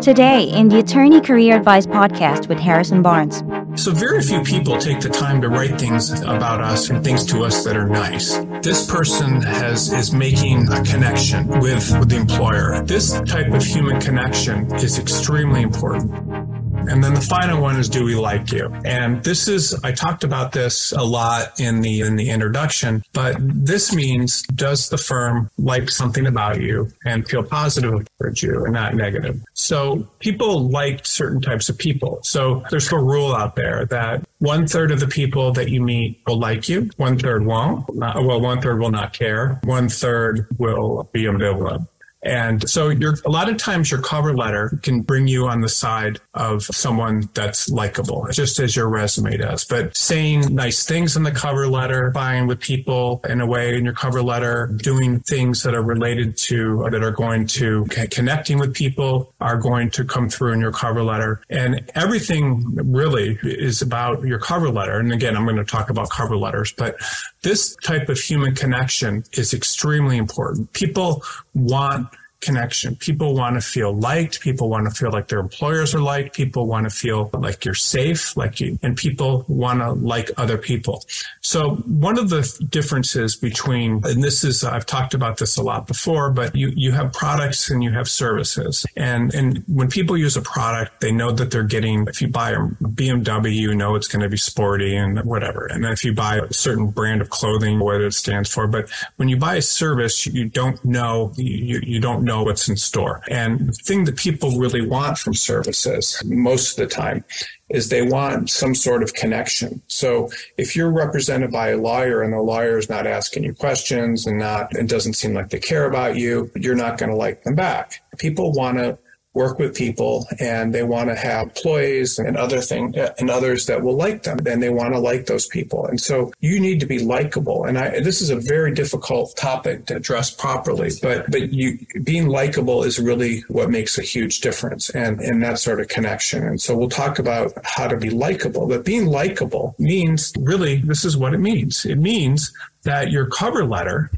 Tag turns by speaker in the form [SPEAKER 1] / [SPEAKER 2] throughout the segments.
[SPEAKER 1] Today, in the Attorney Career Advice podcast with Harrison Barnes.
[SPEAKER 2] So, very few people take the time to write things about us and things to us that are nice. This person has is making a connection with, with the employer. This type of human connection is extremely important. And then the final one is do we like you? And this is I talked about this a lot in the in the introduction, but this means does the firm like something about you and feel positive towards you and not negative? So people like certain types of people. So there's a rule out there that one third of the people that you meet will like you, one third won't. Well, one third will not care, one third will be ambivalent. And so a lot of times your cover letter can bring you on the side of someone that's likable, just as your resume does. But saying nice things in the cover letter, buying with people in a way in your cover letter, doing things that are related to, that are going to connecting with people are going to come through in your cover letter. And everything really is about your cover letter. And again, I'm going to talk about cover letters, but this type of human connection is extremely important. People want connection. People want to feel liked. People want to feel like their employers are liked. People want to feel like you're safe, like you, and people want to like other people. So one of the differences between, and this is, I've talked about this a lot before, but you, you have products and you have services. And, and when people use a product, they know that they're getting, if you buy a BMW, you know it's going to be sporty and whatever. And if you buy a certain brand of clothing, what it stands for. But when you buy a service, you don't know, you, you don't know know what's in store. And the thing that people really want from services most of the time is they want some sort of connection. So if you're represented by a lawyer and the lawyer is not asking you questions and not, it doesn't seem like they care about you, you're not going to like them back. People want to work with people and they want to have employees and other things and others that will like them and they want to like those people. And so you need to be likable. And I, this is a very difficult topic to address properly, but, but you being likable is really what makes a huge difference and, and that sort of connection. And so we'll talk about how to be likable, but being likable means really, this is what it means. It means that your cover letter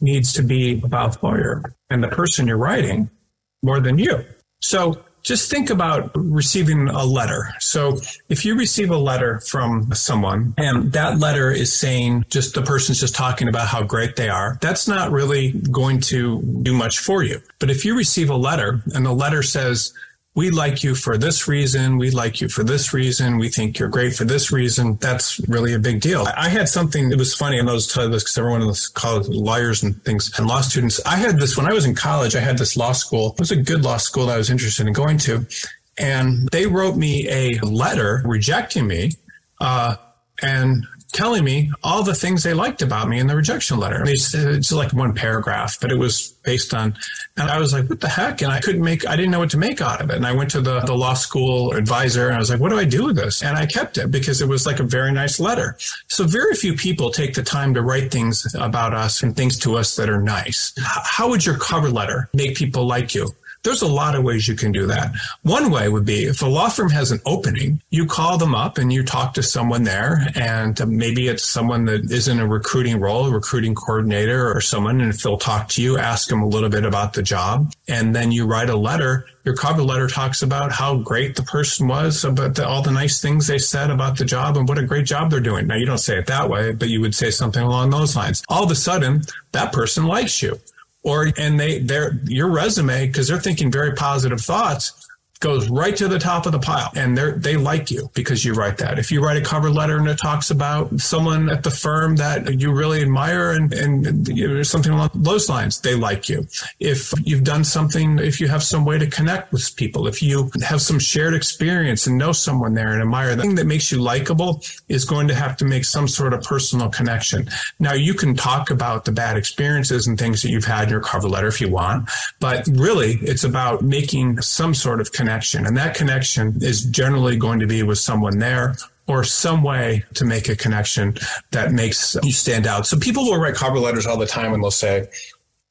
[SPEAKER 2] needs to be about lawyer and the person you're writing more than you. So just think about receiving a letter. So if you receive a letter from someone and that letter is saying just the person's just talking about how great they are, that's not really going to do much for you. But if you receive a letter and the letter says, we like you for this reason. We like you for this reason. We think you're great for this reason. That's really a big deal. I had something, that was funny, and I was telling this because everyone in this college, lawyers and things and law students, I had this when I was in college, I had this law school. It was a good law school that I was interested in going to. And they wrote me a letter rejecting me. Uh, and telling me all the things they liked about me in the rejection letter. It's like one paragraph, but it was based on, and I was like, what the heck? And I couldn't make, I didn't know what to make out of it. And I went to the, the law school advisor and I was like, what do I do with this? And I kept it because it was like a very nice letter. So very few people take the time to write things about us and things to us that are nice. How would your cover letter make people like you? There's a lot of ways you can do that. One way would be if a law firm has an opening, you call them up and you talk to someone there, and maybe it's someone that is in a recruiting role, a recruiting coordinator or someone, and if they'll talk to you, ask them a little bit about the job, and then you write a letter. Your cover letter talks about how great the person was, about the, all the nice things they said about the job and what a great job they're doing. Now, you don't say it that way, but you would say something along those lines. All of a sudden, that person likes you or and they their your resume because they're thinking very positive thoughts goes right to the top of the pile and they they like you because you write that. If you write a cover letter and it talks about someone at the firm that you really admire and, and you know, something along those lines, they like you. If you've done something, if you have some way to connect with people, if you have some shared experience and know someone there and admire, them, that makes you likable is going to have to make some sort of personal connection. Now you can talk about the bad experiences and things that you've had in your cover letter if you want, but really it's about making some sort of connection connection. And that connection is generally going to be with someone there or some way to make a connection that makes you stand out. So people will write cover letters all the time and they'll say,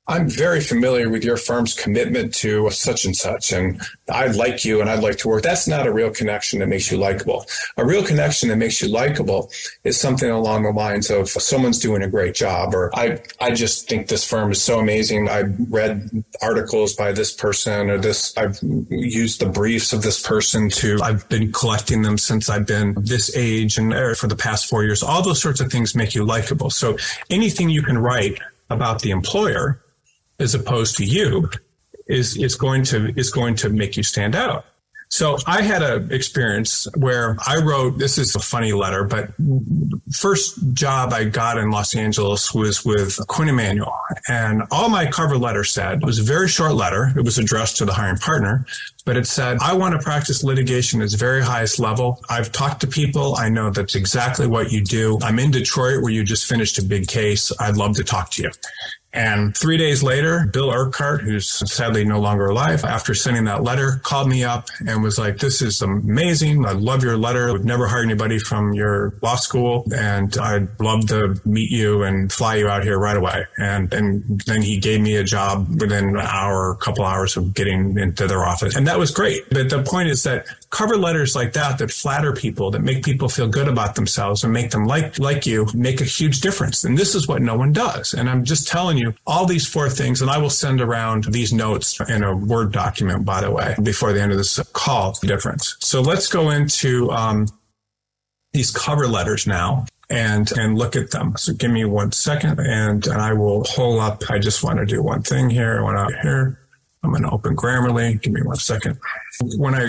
[SPEAKER 2] I'm very familiar with your firm's commitment to such and such, and I like you and I'd like to work. That's not a real connection that makes you likable. A real connection that makes you likable is something along the lines of someone's doing a great job, or I, I just think this firm is so amazing. I read articles by this person, or this, I've used the briefs of this person to, I've been collecting them since I've been this age and er, for the past four years. All those sorts of things make you likable. So anything you can write about the employer as opposed to you is is going to is going to make you stand out. So I had an experience where I wrote, this is a funny letter, but first job I got in Los Angeles was with Quinn Emanuel. And all my cover letter said, it was a very short letter. It was addressed to the hiring partner, but it said, I want to practice litigation at its very highest level. I've talked to people. I know that's exactly what you do. I'm in Detroit where you just finished a big case. I'd love to talk to you. And three days later, Bill Urquhart, who's sadly no longer alive, after sending that letter, called me up and was like, this is amazing. I love your letter. We've never hired anybody from your law school and I'd love to meet you and fly you out here right away. And, and then he gave me a job within an hour, a couple hours of getting into their office. And that was great. But the point is that cover letters like that, that flatter people, that make people feel good about themselves and make them like, like you, make a huge difference. And this is what no one does. And I'm just telling you, all these four things, and I will send around these notes in a Word document, by the way, before the end of this call. Difference. So let's go into um, these cover letters now and and look at them. So give me one second, and, and I will pull up. I just want to do one thing here. I want to here. I'm going to open Grammarly. Give me one second. When I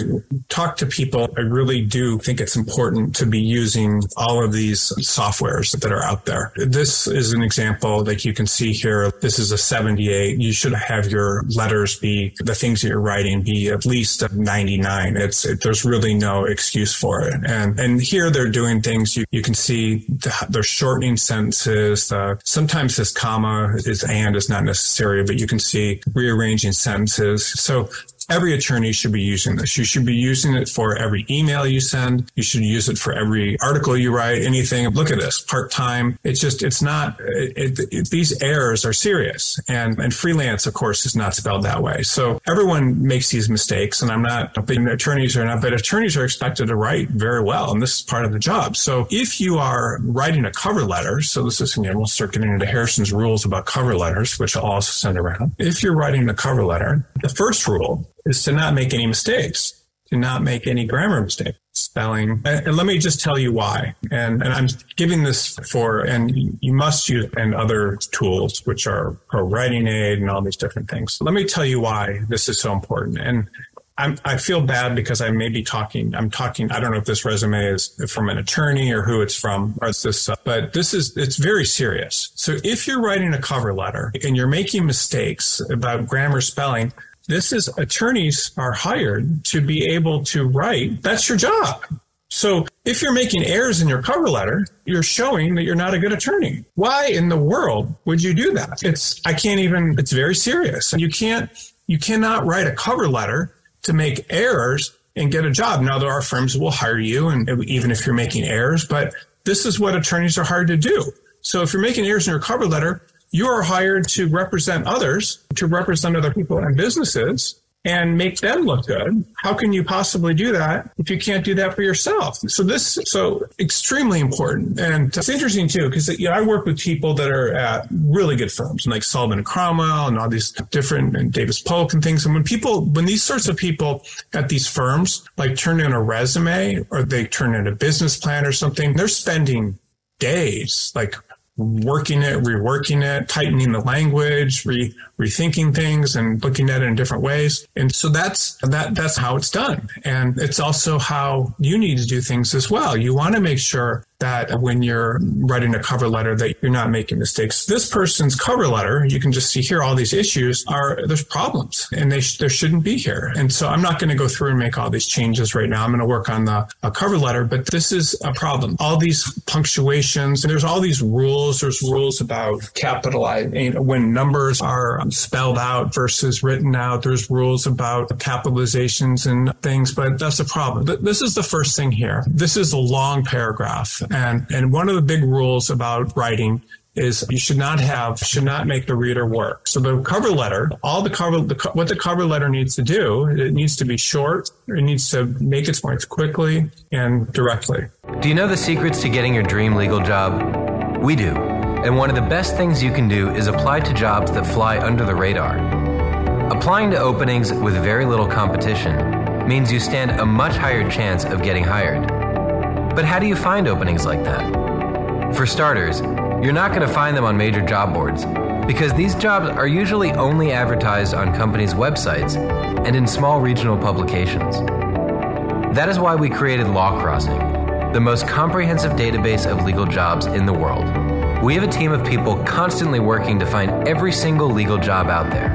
[SPEAKER 2] talk to people, I really do think it's important to be using all of these softwares that are out there. This is an example like you can see here. This is a 78. You should have your letters be the things that you're writing be at least a 99. It's, it, there's really no excuse for it. And, and here they're doing things you, you can see the, they're shortening sentences. Uh, sometimes this comma is and is not necessary, but you can see rearranging sentences. So Every attorney should be using this. You should be using it for every email you send. You should use it for every article you write, anything. Look at this part time. It's just, it's not, it, it, these errors are serious. And, and freelance, of course, is not spelled that way. So everyone makes these mistakes. And I'm not, being attorneys are not, but attorneys are expected to write very well. And this is part of the job. So if you are writing a cover letter, so this is, again, we'll start getting into Harrison's rules about cover letters, which I'll also send around. If you're writing a cover letter, the first rule is to not make any mistakes, to not make any grammar mistakes, spelling. And, let me just tell you why. And, and I'm giving this for, and you must use and other tools, which are ProWritingAid and all these different things. Let me tell you why this is so important. And I'm, I feel bad because I may be talking. I'm talking. I don't know if this resume is from an attorney or who it's from, or it's this. Uh, but this is it's very serious. So if you're writing a cover letter and you're making mistakes about grammar, spelling, this is attorneys are hired to be able to write. That's your job. So if you're making errors in your cover letter, you're showing that you're not a good attorney. Why in the world would you do that? It's, I can't even, it's very serious. You can't, you cannot write a cover letter to make errors and get a job. Now there are firms that will hire you and even if you're making errors, but this is what attorneys are hired to do. So if you're making errors in your cover letter, you are hired to represent others, to represent other people and businesses and make them look good. How can you possibly do that if you can't do that for yourself? So this, so extremely important. And it's interesting too, because you know, I work with people that are at really good firms like Sullivan Cromwell and all these different and Davis Polk and things. And when people, when these sorts of people at these firms like turn in a resume or they turn in a business plan or something, they're spending days like working it, reworking it, tightening the language, re, rethinking things and looking at it in different ways. And so that's that that's how it's done. And it's also how you need to do things as well. You want to make sure that when you're writing a cover letter that you're not making mistakes. This person's cover letter, you can just see here all these issues are there's problems and they sh- there shouldn't be here. And so I'm not going to go through and make all these changes right now. I'm going to work on the cover letter, but this is a problem. All these punctuations, there's all these rules. There's rules about capitalizing when numbers are spelled out versus written out. There's rules about capitalizations and things, but that's a problem. This is the first thing here. This is a long paragraph and, and one of the big rules about writing is you should not have should not make the reader work. So the cover letter, all the cover the, what the cover letter needs to do, it needs to be short. It needs to make its points quickly and directly.
[SPEAKER 3] Do you know the secrets to getting your dream legal job? We do. And one of the best things you can do is apply to jobs that fly under the radar. Applying to openings with very little competition means you stand a much higher chance of getting hired. But how do you find openings like that? For starters, you're not going to find them on major job boards because these jobs are usually only advertised on companies' websites and in small regional publications. That is why we created LawCrossing, the most comprehensive database of legal jobs in the world. We have a team of people constantly working to find every single legal job out there.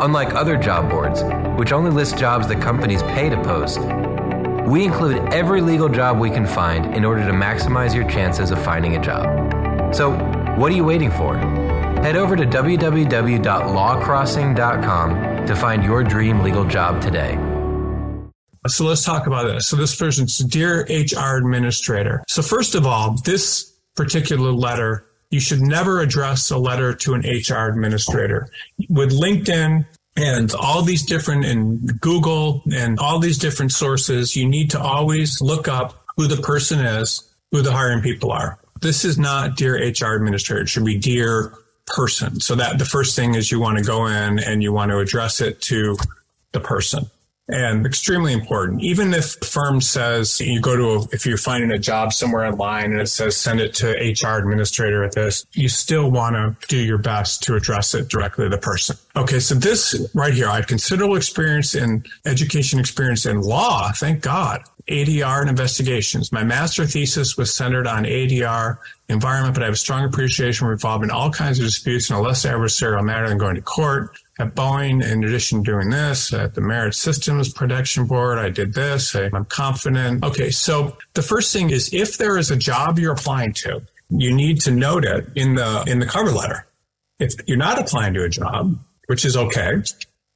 [SPEAKER 3] Unlike other job boards, which only list jobs that companies pay to post, we include every legal job we can find in order to maximize your chances of finding a job. So, what are you waiting for? Head over to www.lawcrossing.com to find your dream legal job today.
[SPEAKER 2] So let's talk about this. So this person's Dear HR Administrator. So first of all, this particular letter, you should never address a letter to an HR administrator. With LinkedIn, and all these different in Google and all these different sources, you need to always look up who the person is, who the hiring people are. This is not dear HR administrator. It should be dear person. So that the first thing is you want to go in and you want to address it to the person and extremely important. Even if the firm says you go to, a, if you're finding a job somewhere online and it says send it to HR administrator at this, you still want to do your best to address it directly to the person. Okay. So this right here, I have considerable experience in education experience in law. Thank God. ADR and investigations. My master thesis was centered on ADR environment, but I have a strong appreciation for all kinds of disputes in a less adversarial manner than going to court. At Boeing, in addition to doing this, at the Merit Systems Protection Board, I did this. I, I'm confident. Okay, so the first thing is if there is a job you're applying to, you need to note it in the in the cover letter. If you're not applying to a job, which is okay,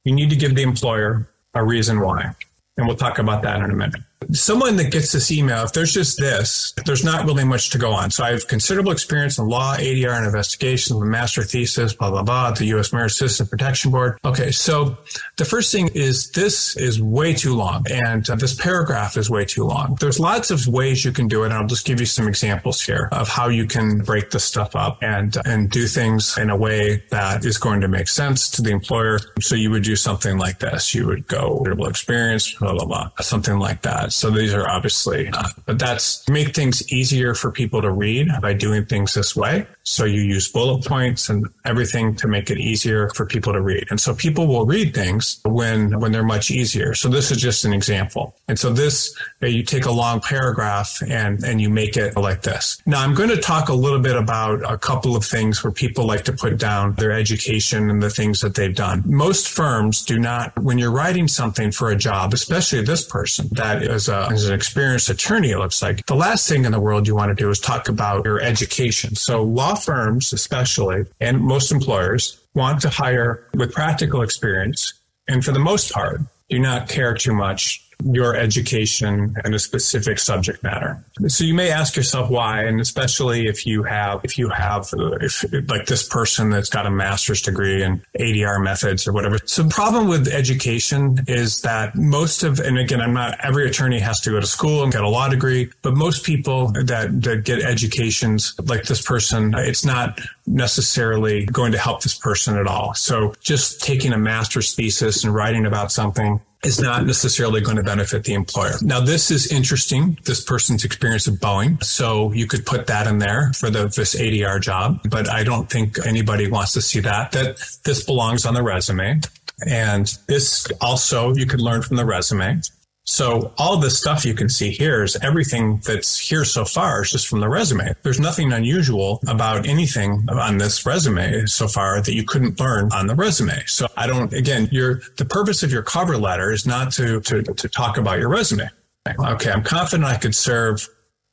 [SPEAKER 2] you need to give the employer a reason why. And we'll talk about that in a minute someone that gets this email, if there's just this, there's not really much to go on. So I have considerable experience in law, ADR, and investigations, a master thesis, blah, blah, blah, the U.S. Merit System Protection Board. Okay. So the first thing is this is way too long and uh, this paragraph is way too long. There's lots of ways you can do it. And I'll just give you some examples here of how you can break this stuff up and, and do things in a way that is going to make sense to the employer. So you would do something like this. You would go experience, blah, blah, blah, something like that. So these are obviously, uh, but that's make things easier for people to read by doing things this way. So you use bullet points and everything to make it easier for people to read. And so people will read things when, when they're much easier. So this is just an example. And so this, uh, you take a long paragraph and, and you make it like this. Now I'm going to talk a little bit about a couple of things where people like to put down their education and the things that they've done. Most firms do not, when you're writing something for a job, especially this person that is as, a, as an experienced attorney, it looks like the last thing in the world you want to do is talk about your education. So law firms, especially, and most employers want to hire with practical experience. And for the most part, do not care too much your education and a specific subject matter. So you may ask yourself why, and especially if you have, if you have, uh, if like this person that's got a master's degree in ADR methods or whatever. So the problem with education is that most of, and again, I'm not, every attorney has to go to school and get a law degree, but most people that, that get educations like this person, it's not necessarily going to help this person at all. So just taking a master's thesis and writing about something is not necessarily going to benefit the employer. Now, this is interesting. This person's experience at Boeing. So you could put that in there for the, this ADR job, but I don't think anybody wants to see that. That this belongs on the resume. And this also you could learn from the resume. So all this stuff you can see here is everything that's here so far is just from the resume. There's nothing unusual about anything on this resume so far that you couldn't learn on the resume. So I don't, again, your, the purpose of your cover letter is not to, to, to talk about your resume. Okay. I'm confident I could serve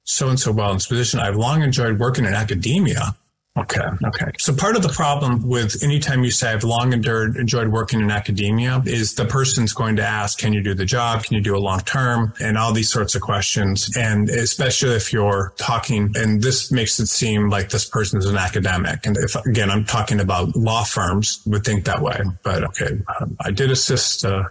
[SPEAKER 2] so and so well in this position. I've long enjoyed working in academia Okay. Okay. So part of the problem with anytime you say I've long endured, enjoyed working in academia is the person's going to ask, can you do the job? Can you do it long term? And all these sorts of questions. And especially if you're talking, and this makes it seem like this person is an academic. And if, again, I'm talking about law firms would think that way, but okay. Um, I did assist, uh,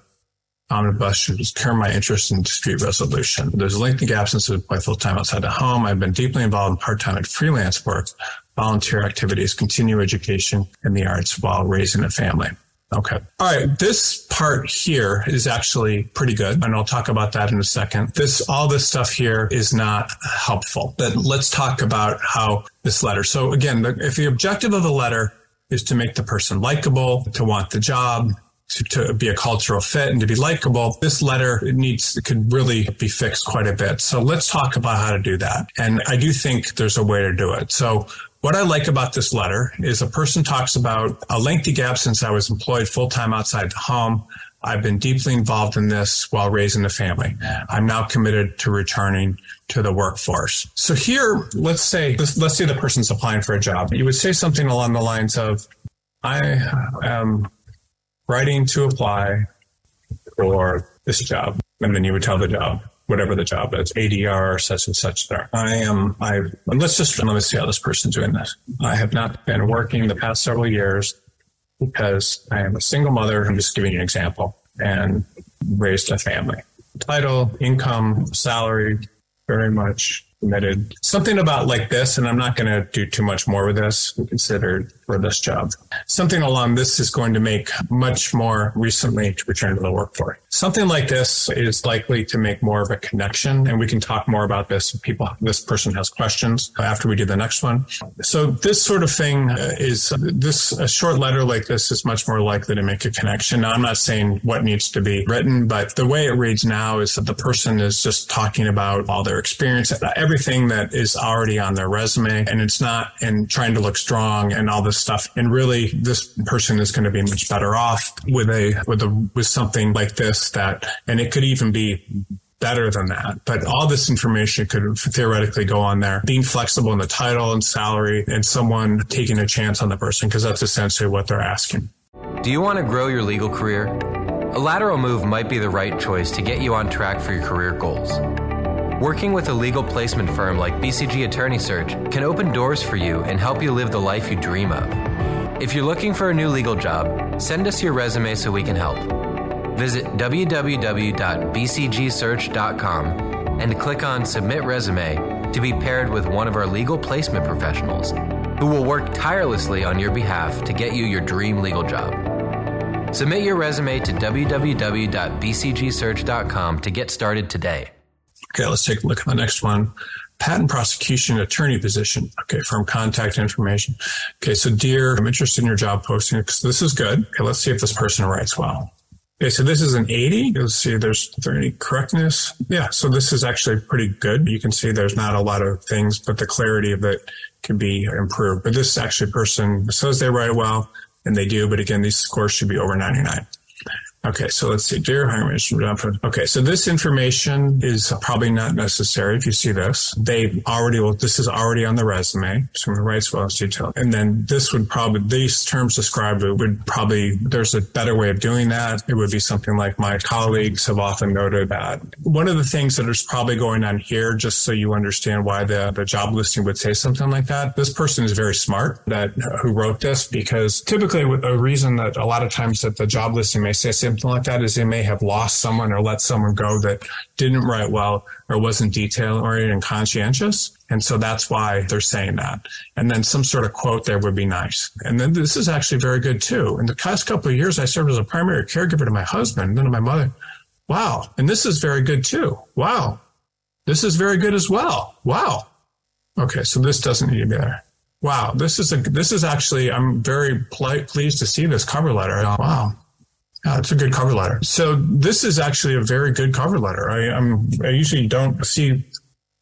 [SPEAKER 2] omnibus should curb my interest in dispute resolution. There's a lengthy absence of my full time outside the home. I've been deeply involved in part time and freelance work volunteer activities, continue education in the arts while raising a family. Okay. All right. This part here is actually pretty good. And I'll talk about that in a second. This, all this stuff here is not helpful, but let's talk about how this letter. So again, if the objective of the letter is to make the person likable, to want the job, to, to, be a cultural fit and to be likable, this letter needs could really be fixed quite a bit. So let's talk about how to do that. And I do think there's a way to do it. So what I like about this letter is a person talks about a lengthy gap since I was employed full time outside the home. I've been deeply involved in this while raising a family. I'm now committed to returning to the workforce. So here, let's say, let's, let's say the person's applying for a job. You would say something along the lines of, I am writing to apply for this job. And then you would tell the job whatever the job is, ADR, such and such there. I am, I, let's just, let me see how this person's doing this. I have not been working the past several years because I am a single mother. I'm just giving you an example and raised a family. Title, income, salary, very much Something about like this, and I'm not going to do too much more with this, considered for this job. Something along this is going to make much more recently to return to the workforce. Something like this is likely to make more of a connection, and we can talk more about this. If people, this person has questions after we do the next one. So this sort of thing uh, is this a short letter like this is much more likely to make a connection. Now, I'm not saying what needs to be written, but the way it reads now is that the person is just talking about all their experience, everything that is already on their resume, and it's not and trying to look strong and all this stuff. And really, this person is going to be much better off with a, with a, with something like this that, and it could even be better than that. But all this information could theoretically go on there, being flexible in the title and salary and someone taking a chance on the person because that's essentially what they're asking.
[SPEAKER 3] Do you want to grow your legal career? A lateral move might be the right choice to get you on track for your career goals. Working with a legal placement firm like BCG Attorney Search can open doors for you and help you live the life you dream of. If you're looking for a new legal job, send us your resume so we can help. Visit www.bcgsearch.com and click on Submit Resume to be paired with one of our legal placement professionals who will work tirelessly on your behalf to get you your dream legal job. Submit your resume to www.bcgsearch.com to get started today.
[SPEAKER 2] Okay, let's take a look at the next one. Patent prosecution attorney position. Okay, firm contact information. Okay, so dear, I'm interested in your job posting because this is good. Okay, let's see if this person writes well. Okay, so this is an 80. Let's see, there's there any correctness? Yeah, so this is actually pretty good. You can see there's not a lot of things, but the clarity of it can be improved. But this actually person says they write well, and they do. But again, these scores should be over 99. Okay, so let's see. Dear Hiring Okay, so this information is probably not necessary if you see this. They already, well, this is already on the resume. So it writes well as detailed. And then this would probably, these terms described would probably, there's a better way of doing that. It would be something like my colleagues have often noted that. One of the things that is probably going on here, just so you understand why the, the job listing would say something like that, this person is very smart that who wrote this because typically a reason that a lot of times that the job listing may say something something like that is they may have lost someone or let someone go that didn't write well or wasn't detail oriented and conscientious. And so that's why they're saying that. And then some sort of quote there would be nice. And then this is actually very good too. In the past couple of years, I served as a primary caregiver to my husband and then to my mother. Wow. And this is very good too. Wow. This is very good as well. Wow. Okay. So this doesn't need to be there. Wow. This is a, this is actually, I'm very pleased to see this cover letter. Wow. Uh, it's a good cover letter. So this is actually a very good cover letter. I, I'm, I usually don't see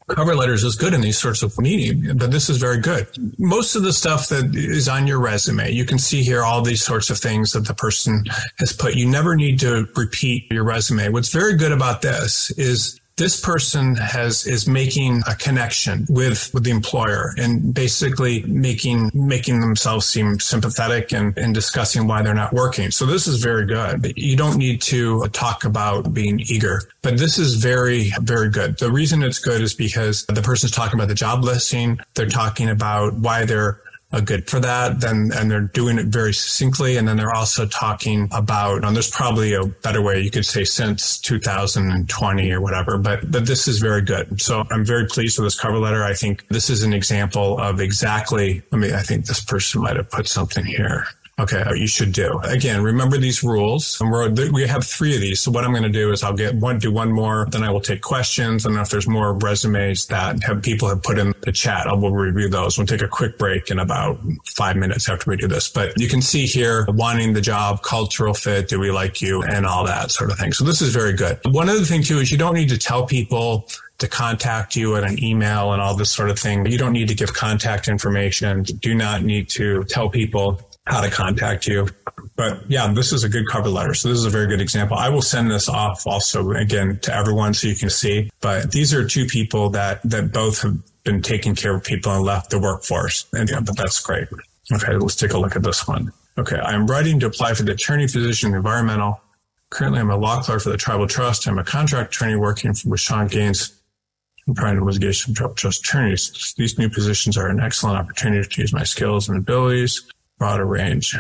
[SPEAKER 2] cover letters as good in these sorts of meetings, but this is very good. Most of the stuff that is on your resume, you can see here all these sorts of things that the person has put. You never need to repeat your resume. What's very good about this is this person has is making a connection with with the employer and basically making making themselves seem sympathetic and, and discussing why they're not working. So this is very good. You don't need to talk about being eager, but this is very very good. The reason it's good is because the person's talking about the job listing. They're talking about why they're good for that. Then, and they're doing it very succinctly. And then they're also talking about, and there's probably a better way you could say since 2020 or whatever, but, but this is very good. So I'm very pleased with this cover letter. I think this is an example of exactly, I mean, I think this person might have put something here. Okay, you should do. Again, remember these rules. We have three of these. So what I'm going to do is I'll get one, do one more, then I will take questions. And if there's more resumes that have people have put in the chat, I will review those. We'll take a quick break in about five minutes after we do this. But you can see here wanting the job, cultural fit, do we like you, and all that sort of thing. So this is very good. One other thing too is you don't need to tell people to contact you at an email and all this sort of thing. You don't need to give contact information. Do not need to tell people how to contact you. But yeah, this is a good cover letter. So this is a very good example. I will send this off also again to everyone so you can see. But these are two people that that both have been taking care of people and left the workforce. And yeah, but that's great. Okay, let's take a look at this one. Okay, I'm writing to apply for the attorney position in environmental. Currently, I'm a law clerk for the Tribal Trust. I'm a contract attorney working with Sean Gaines in private litigation tribal trust attorneys. These new positions are an excellent opportunity to use my skills and abilities broader range.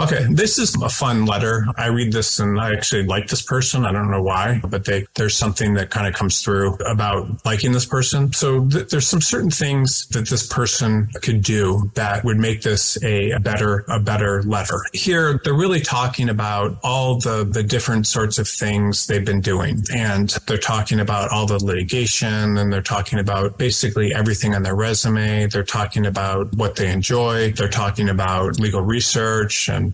[SPEAKER 2] Okay, this is a fun letter. I read this and I actually like this person. I don't know why, but they, there's something that kind of comes through about liking this person. So th- there's some certain things that this person could do that would make this a, a better, a better letter. Here, they're really talking about all the, the different sorts of things they've been doing. And they're talking about all the litigation and they're talking about basically everything on their resume. They're talking about what they enjoy. They're talking about legal research and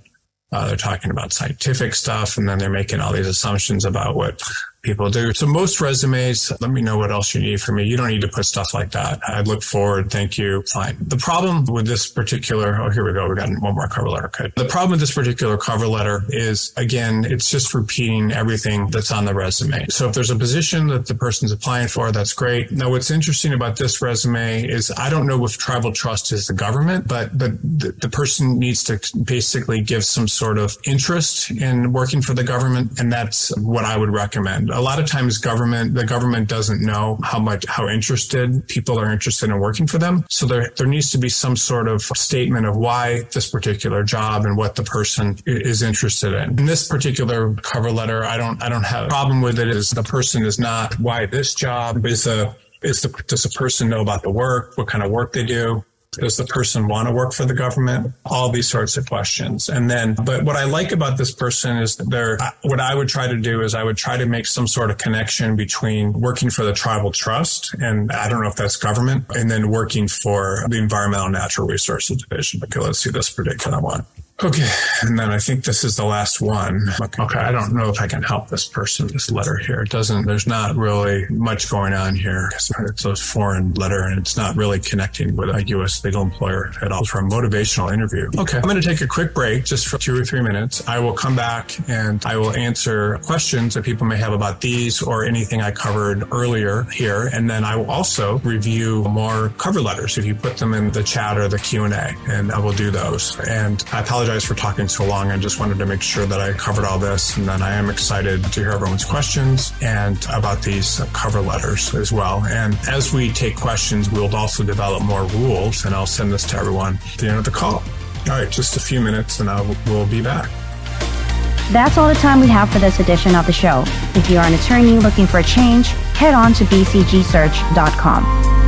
[SPEAKER 2] uh, they're talking about scientific stuff, and then they're making all these assumptions about what people do. So most resumes, let me know what else you need from me. You don't need to put stuff like that. I look forward. Thank you. Fine. The problem with this particular, oh, here we go. We got one more cover letter. Okay. The problem with this particular cover letter is again, it's just repeating everything that's on the resume. So if there's a position that the person's applying for, that's great. Now, what's interesting about this resume is I don't know if tribal trust is the government, but, but the, the person needs to basically give some sort of interest in working for the government. And that's what I would recommend a lot of times government, the government doesn't know how much, how interested people are interested in working for them. So there, there needs to be some sort of statement of why this particular job and what the person is interested in. In this particular cover letter, I don't, I don't have a problem with it is the person is not why this job is a, is the, does the person know about the work? What kind of work they do? Does the person want to work for the government? All these sorts of questions. And then, but what I like about this person is that they're, what I would try to do is I would try to make some sort of connection between working for the tribal trust and I don't know if that's government and then working for the environmental natural resources division. Okay, let's see this particular one. Okay. And then I think this is the last one. Okay. I don't know if I can help this person, this letter here. It doesn't, there's not really much going on here. It's a foreign letter and it's not really connecting with a U.S. legal employer at all for a motivational interview. Okay. I'm going to take a quick break just for two or three minutes. I will come back and I will answer questions that people may have about these or anything I covered earlier here. And then I will also review more cover letters if you put them in the chat or the Q&A and I will do those. And I apologize apologize for talking so long. I just wanted to make sure that I covered all this. And then I am excited to hear everyone's questions and about these cover letters as well. And as we take questions, we'll also develop more rules and I'll send this to everyone at the end of the call. All right, just a few minutes and I will be back.
[SPEAKER 1] That's all the time we have for this edition of the show. If you are an attorney looking for a change, head on to bcgsearch.com.